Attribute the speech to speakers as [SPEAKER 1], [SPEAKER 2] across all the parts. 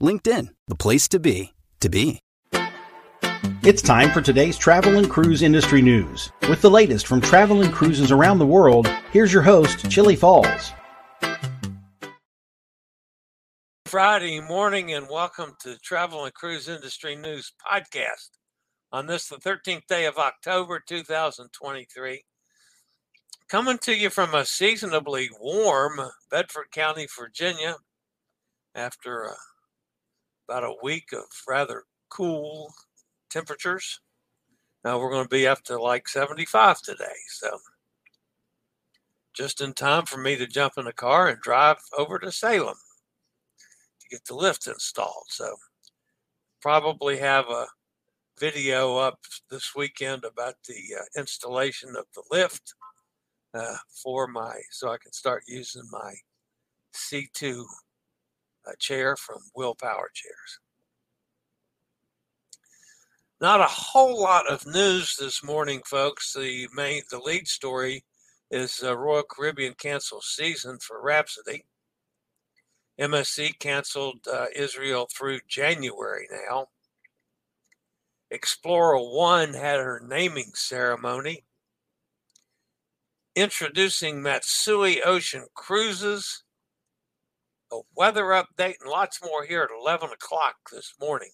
[SPEAKER 1] LinkedIn, the place to be, to be.
[SPEAKER 2] It's time for today's travel and cruise industry news. With the latest from travel and cruises around the world, here's your host, Chillie Falls.
[SPEAKER 3] Friday morning, and welcome to the Travel and Cruise Industry News Podcast on this, the 13th day of October 2023. Coming to you from a seasonably warm Bedford County, Virginia, after uh, about a week of rather cool temperatures. Now we're going to be up to like 75 today. So just in time for me to jump in the car and drive over to Salem to get the lift installed. So probably have a video up this weekend about the uh, installation of the lift uh, for my, so I can start using my C2 uh, chair from Whill power Chairs. Not a whole lot of news this morning, folks. The main, the lead story is uh, Royal Caribbean canceled season for Rhapsody. MSC canceled uh, Israel through January now. Explora One had her naming ceremony. Introducing Matsui Ocean Cruises. A weather update and lots more here at 11 o'clock this morning.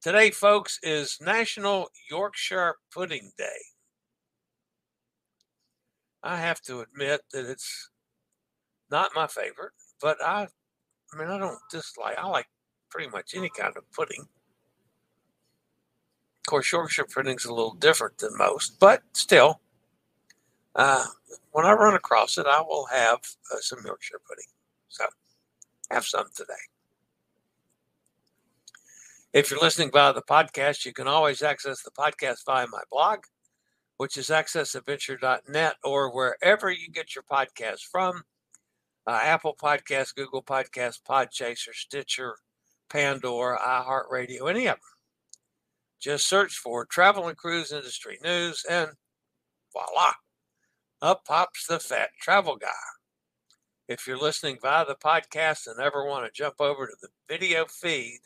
[SPEAKER 3] Today, folks, is National Yorkshire Pudding Day. I have to admit that it's not my favorite, but I, I mean, I don't dislike. I like pretty much any kind of pudding. Of course, Yorkshire pudding's a little different than most, but still, uh, when I run across it, I will have uh, some Yorkshire pudding. So, have some today. If you're listening via the podcast, you can always access the podcast via my blog, which is accessadventure.net or wherever you get your podcast from uh, Apple Podcast, Google Podcast, Podchaser, Stitcher, Pandora, iHeartRadio, any of them. Just search for Travel and Cruise Industry News and voila, up pops the fat travel guy. If you're listening via the podcast and ever want to jump over to the video feed,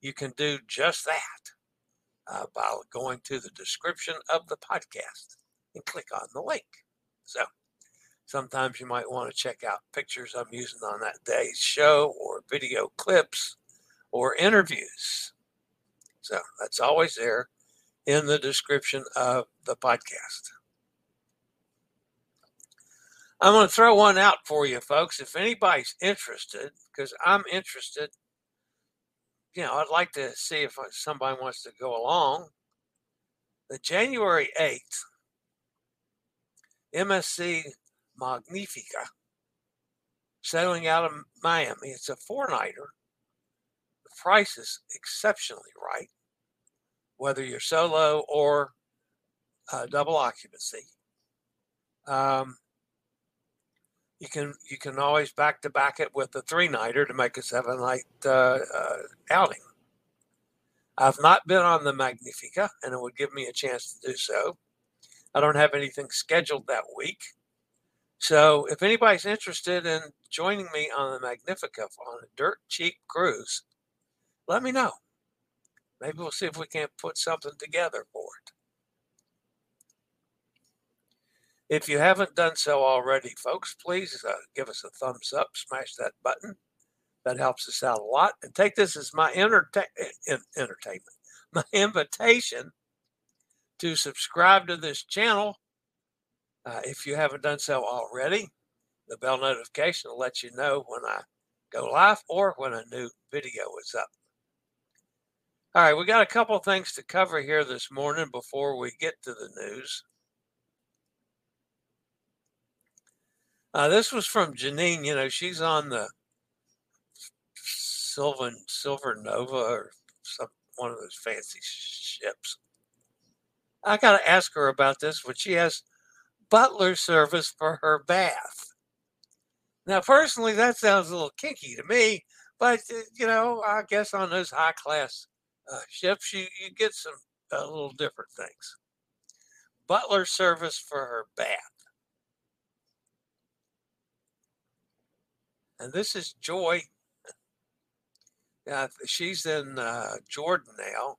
[SPEAKER 3] you can do just that uh, by going to the description of the podcast and click on the link. So sometimes you might want to check out pictures I'm using on that day's show or video clips or interviews. So that's always there in the description of the podcast. I'm going to throw one out for you, folks. If anybody's interested, because I'm interested you know, I'd like to see if uh, somebody wants to go along. The January 8th, MSC Magnifica, sailing out of Miami. It's a four nighter. The price is exceptionally right, whether you're solo or uh, double occupancy. Um, you can you can always back to back it with a three nighter to make a seven night uh, uh, outing. I've not been on the Magnifica, and it would give me a chance to do so. I don't have anything scheduled that week. So if anybody's interested in joining me on the Magnifica on a dirt cheap cruise, let me know. Maybe we'll see if we can't put something together for it. If you haven't done so already, folks, please uh, give us a thumbs up, smash that button, That helps us out a lot. And take this as my enterta- entertainment, my invitation to subscribe to this channel uh, if you haven't done so already. The bell notification will let you know when I go live or when a new video is up. All right, we got a couple things to cover here this morning before we get to the news. Uh, this was from Janine. You know, she's on the Sylvan Silver Nova or some one of those fancy ships. I got to ask her about this, but she has butler service for her bath. Now, personally, that sounds a little kinky to me, but uh, you know, I guess on those high class uh, ships, you, you get some uh, little different things. Butler service for her bath. And this is Joy. Yeah, she's in uh, Jordan now.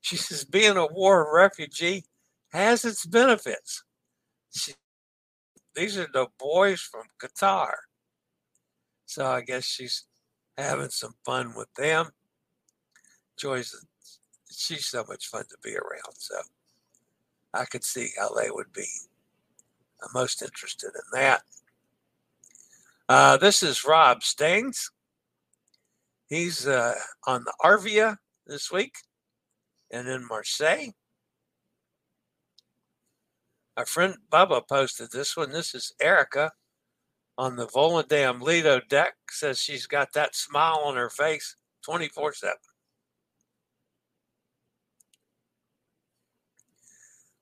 [SPEAKER 3] She says being a war refugee has its benefits. She, these are the boys from Qatar. So I guess she's having some fun with them. Joy's she's so much fun to be around. So I could see how they would be most interested in that. Uh, this is Rob Stings. He's uh, on the Arvia this week and in Marseille. Our friend Bubba posted this one. This is Erica on the Volendam Lido deck. Says she's got that smile on her face 24 7.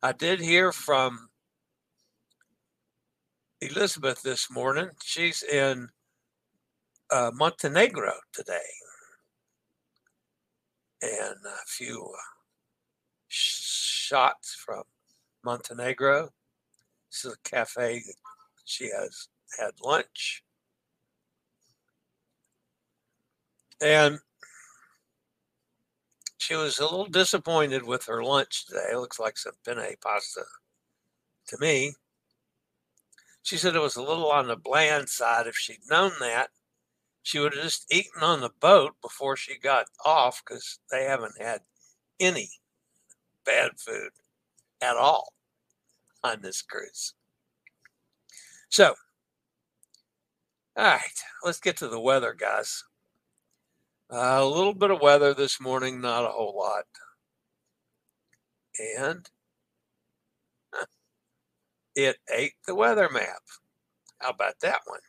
[SPEAKER 3] I did hear from Elizabeth this morning. She's in uh, Montenegro today. And a few uh, shots from Montenegro. This is a cafe she has had lunch. And she was a little disappointed with her lunch today. It looks like some penne pasta to me. She said it was a little on the bland side. If she'd known that, she would have just eaten on the boat before she got off because they haven't had any bad food at all on this cruise. So, all right, let's get to the weather, guys. Uh, a little bit of weather this morning, not a whole lot. And it ate the weather map. How about that one?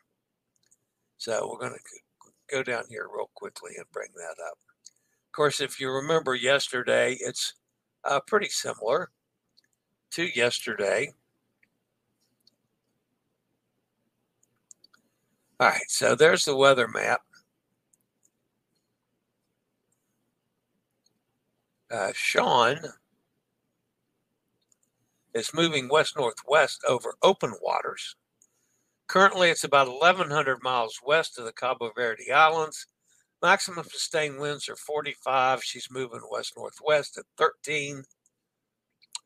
[SPEAKER 3] So we're going to go down here real quickly and bring that up. Of course, if you remember yesterday, it's uh, pretty similar to yesterday. All right, so there's the weather map. Uh, Sean is moving west northwest over open waters. Currently, it's about 1,100 miles west of the Cabo Verde Islands. Maximum sustained winds are 45. She's moving west northwest at 13.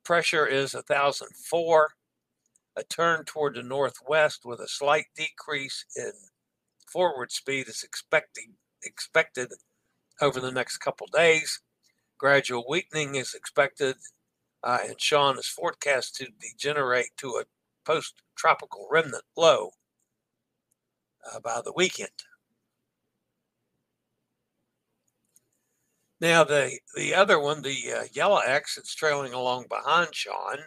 [SPEAKER 3] Pressure is 1,004. A turn toward the northwest with a slight decrease in forward speed is expecting, expected over the next couple days. Gradual weakening is expected, uh, and Sean is forecast to degenerate to a post tropical remnant low uh, by the weekend. Now, the, the other one, the uh, yellow X, it's trailing along behind Sean.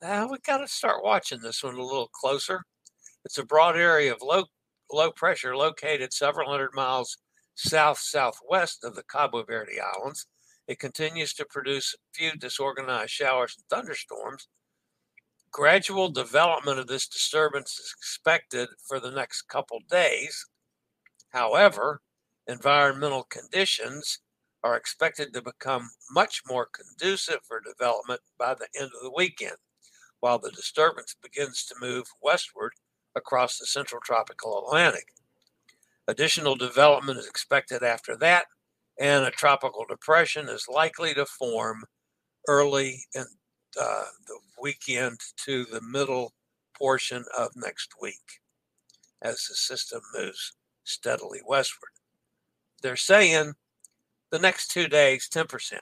[SPEAKER 3] now we've got to start watching this one a little closer. It's a broad area of low low pressure located several hundred miles south southwest of the Cabo Verde Islands. It continues to produce few disorganized showers and thunderstorms. Gradual development of this disturbance is expected for the next couple days. However, environmental conditions are expected to become much more conducive for development by the end of the weekend, while the disturbance begins to move westward across the central tropical Atlantic. Additional development is expected after that, and a tropical depression is likely to form early in uh, the weekend to the middle portion of next week as the system moves steadily westward. They're saying the next two days, 10%.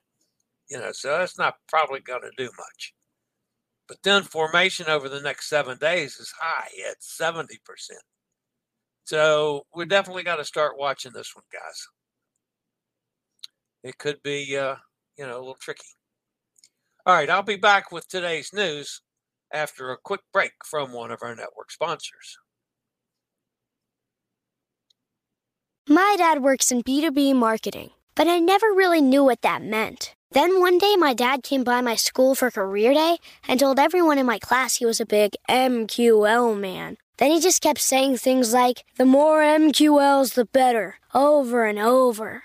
[SPEAKER 3] You know, so that's not probably going to do much. But then formation over the next seven days is high at 70%. So we definitely got to start watching this one, guys. It could be, uh, you know, a little tricky. All right, I'll be back with today's news after a quick break from one of our network sponsors.
[SPEAKER 4] My dad works in B2B marketing, but I never really knew what that meant. Then one day, my dad came by my school for career day and told everyone in my class he was a big MQL man. Then he just kept saying things like, the more MQLs, the better, over and over.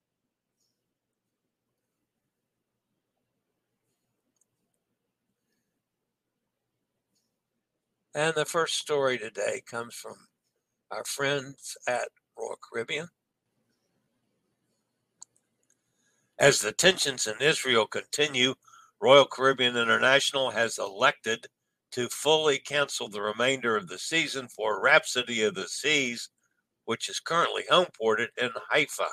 [SPEAKER 3] And the first story today comes from our friends at Royal Caribbean. As the tensions in Israel continue, Royal Caribbean International has elected to fully cancel the remainder of the season for Rhapsody of the Seas, which is currently homeported in Haifa.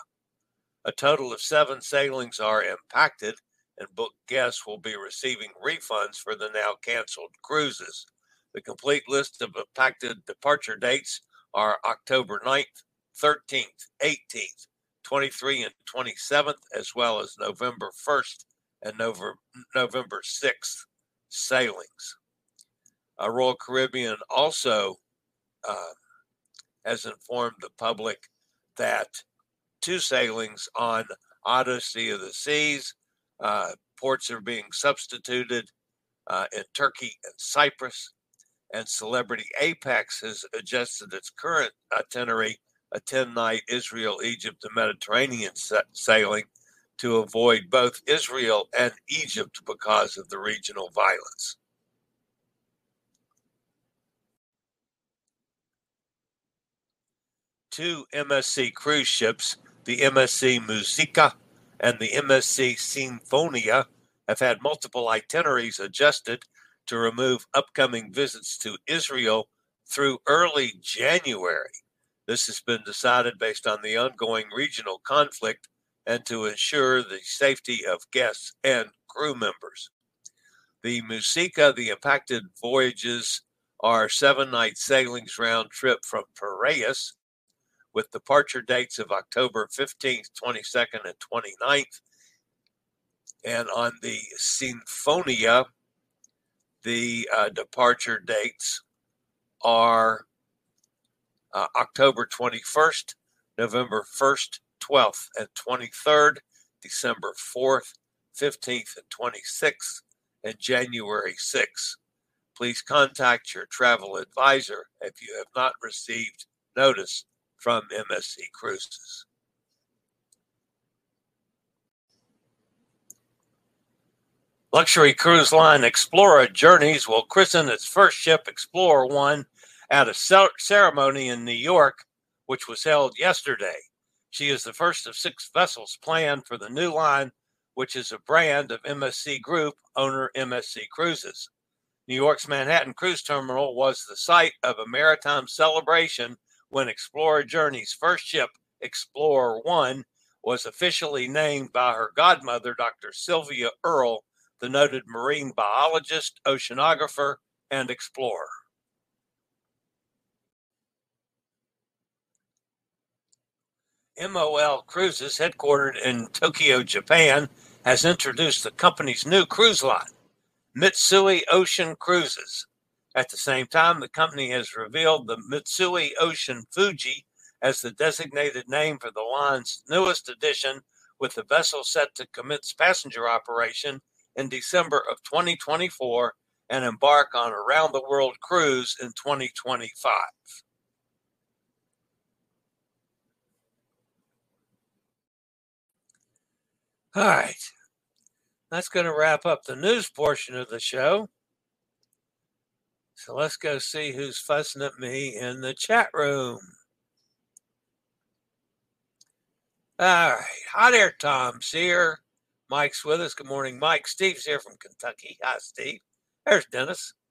[SPEAKER 3] A total of seven sailings are impacted, and booked guests will be receiving refunds for the now canceled cruises. The complete list of impacted departure dates are October 9th, 13th, 18th, 23 and 27th, as well as November 1st and November, November 6th sailings. Uh, Royal Caribbean also uh, has informed the public that two sailings on Odyssey of the Seas, uh, ports are being substituted uh, in Turkey and Cyprus and Celebrity Apex has adjusted its current itinerary, a 10 night Israel, Egypt, and Mediterranean sailing to avoid both Israel and Egypt because of the regional violence. Two MSC cruise ships, the MSC Musica and the MSC Sinfonia, have had multiple itineraries adjusted to remove upcoming visits to Israel through early January. This has been decided based on the ongoing regional conflict and to ensure the safety of guests and crew members. The Musica, the impacted voyages are seven night sailings round trip from Piraeus with departure dates of October 15th, 22nd, and 29th. And on the Sinfonia, the uh, departure dates are uh, October 21st, November 1st, 12th, and 23rd, December 4th, 15th, and 26th, and January 6th. Please contact your travel advisor if you have not received notice from MSC Cruises. Luxury cruise line Explora Journeys will christen its first ship, Explora One, at a ceremony in New York, which was held yesterday. She is the first of six vessels planned for the new line, which is a brand of MSC Group, owner MSC Cruises. New York's Manhattan Cruise Terminal was the site of a maritime celebration when Explora Journey's first ship, Explora One, was officially named by her godmother, Dr. Sylvia Earle, the noted marine biologist, oceanographer, and explorer. MOL Cruises, headquartered in Tokyo, Japan, has introduced the company's new cruise line, Mitsui Ocean Cruises. At the same time, the company has revealed the Mitsui Ocean Fuji, as the designated name for the line's newest addition, with the vessel set to commence passenger operation in December of 2024 and embark on a round the world cruise in 2025. All right. That's going to wrap up the news portion of the show. So let's go see who's fussing at me in the chat room. All right. Hi there, Tom Sear. Mike's with us. Good morning, Mike. Steve's here from Kentucky. Hi, Steve. There's Dennis.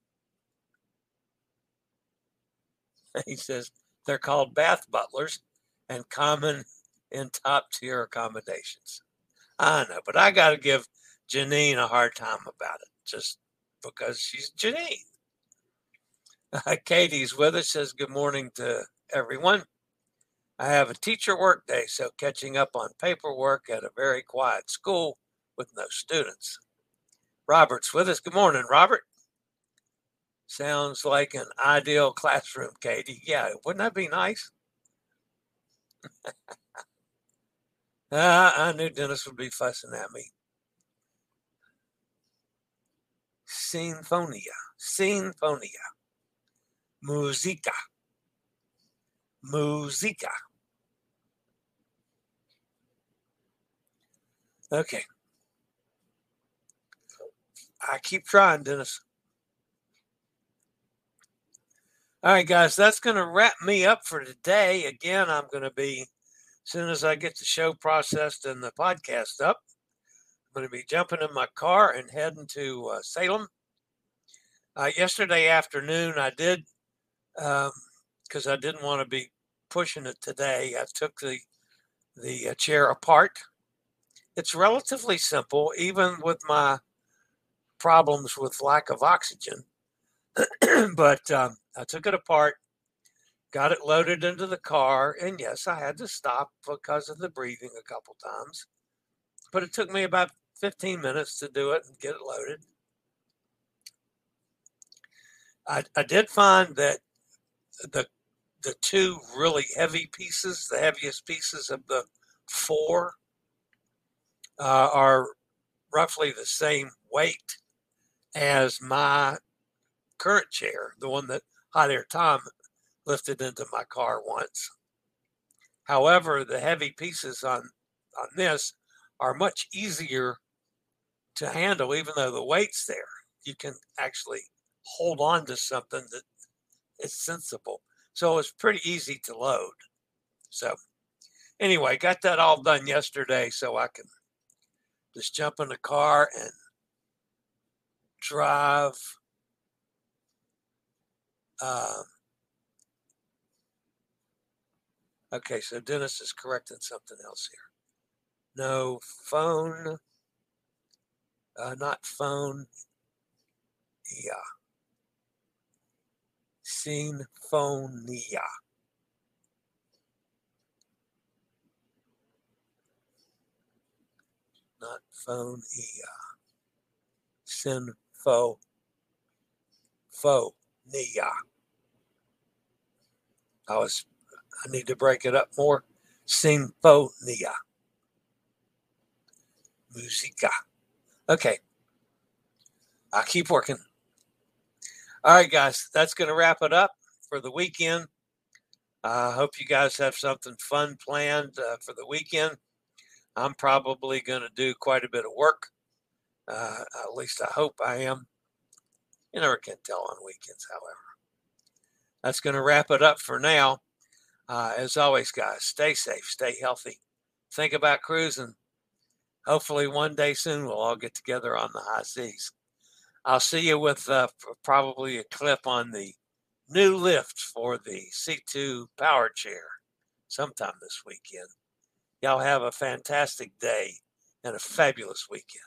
[SPEAKER 3] He says they're called bath butlers and common in top tier accommodations. I know, but I got to give Janine a hard time about it just because she's Janine. Uh, Katie's with us, says good morning to everyone. I have a teacher work day, so catching up on paperwork at a very quiet school with no students. Robert's with us. Good morning, Robert. Sounds like an ideal classroom, Katie. Yeah, wouldn't that be nice? uh, I knew Dennis would be fussing at me. Sinfonia, sinfonia, musica, musica. Okay. I keep trying, Dennis. All right, guys, that's going to wrap me up for today. Again, I'm going to be, as soon as I get the show processed and the podcast up, I'm going to be jumping in my car and heading to uh, Salem. Uh, yesterday afternoon, I did, because um, I didn't want to be pushing it today, I took the, the uh, chair apart. It's relatively simple, even with my problems with lack of oxygen. but um, I took it apart, got it loaded into the car, and yes, I had to stop because of the breathing a couple times. But it took me about 15 minutes to do it and get it loaded. I, I did find that the the two really heavy pieces, the heaviest pieces of the four, uh, are roughly the same weight as my current chair, the one that Hot Air Tom lifted into my car once. However, the heavy pieces on on this are much easier to handle, even though the weight's there. You can actually hold on to something that is sensible. So it's pretty easy to load. So anyway, got that all done yesterday so I can just jump in the car and drive um, okay, so Dennis is correcting something else here. No phone, uh, not phone. Yeah. Sinfonia. Not phone. Sinfo. Fo. Nia. I was, I need to break it up more. Sinfonia. Musica. Okay. I'll keep working. All right, guys, that's going to wrap it up for the weekend. I uh, hope you guys have something fun planned uh, for the weekend. I'm probably going to do quite a bit of work. Uh, at least I hope I am. You never can tell on weekends, however. That's going to wrap it up for now. Uh, as always, guys, stay safe, stay healthy. Think about cruising. Hopefully, one day soon we'll all get together on the high seas. I'll see you with uh, probably a clip on the new lift for the C2 power chair sometime this weekend. Y'all have a fantastic day and a fabulous weekend.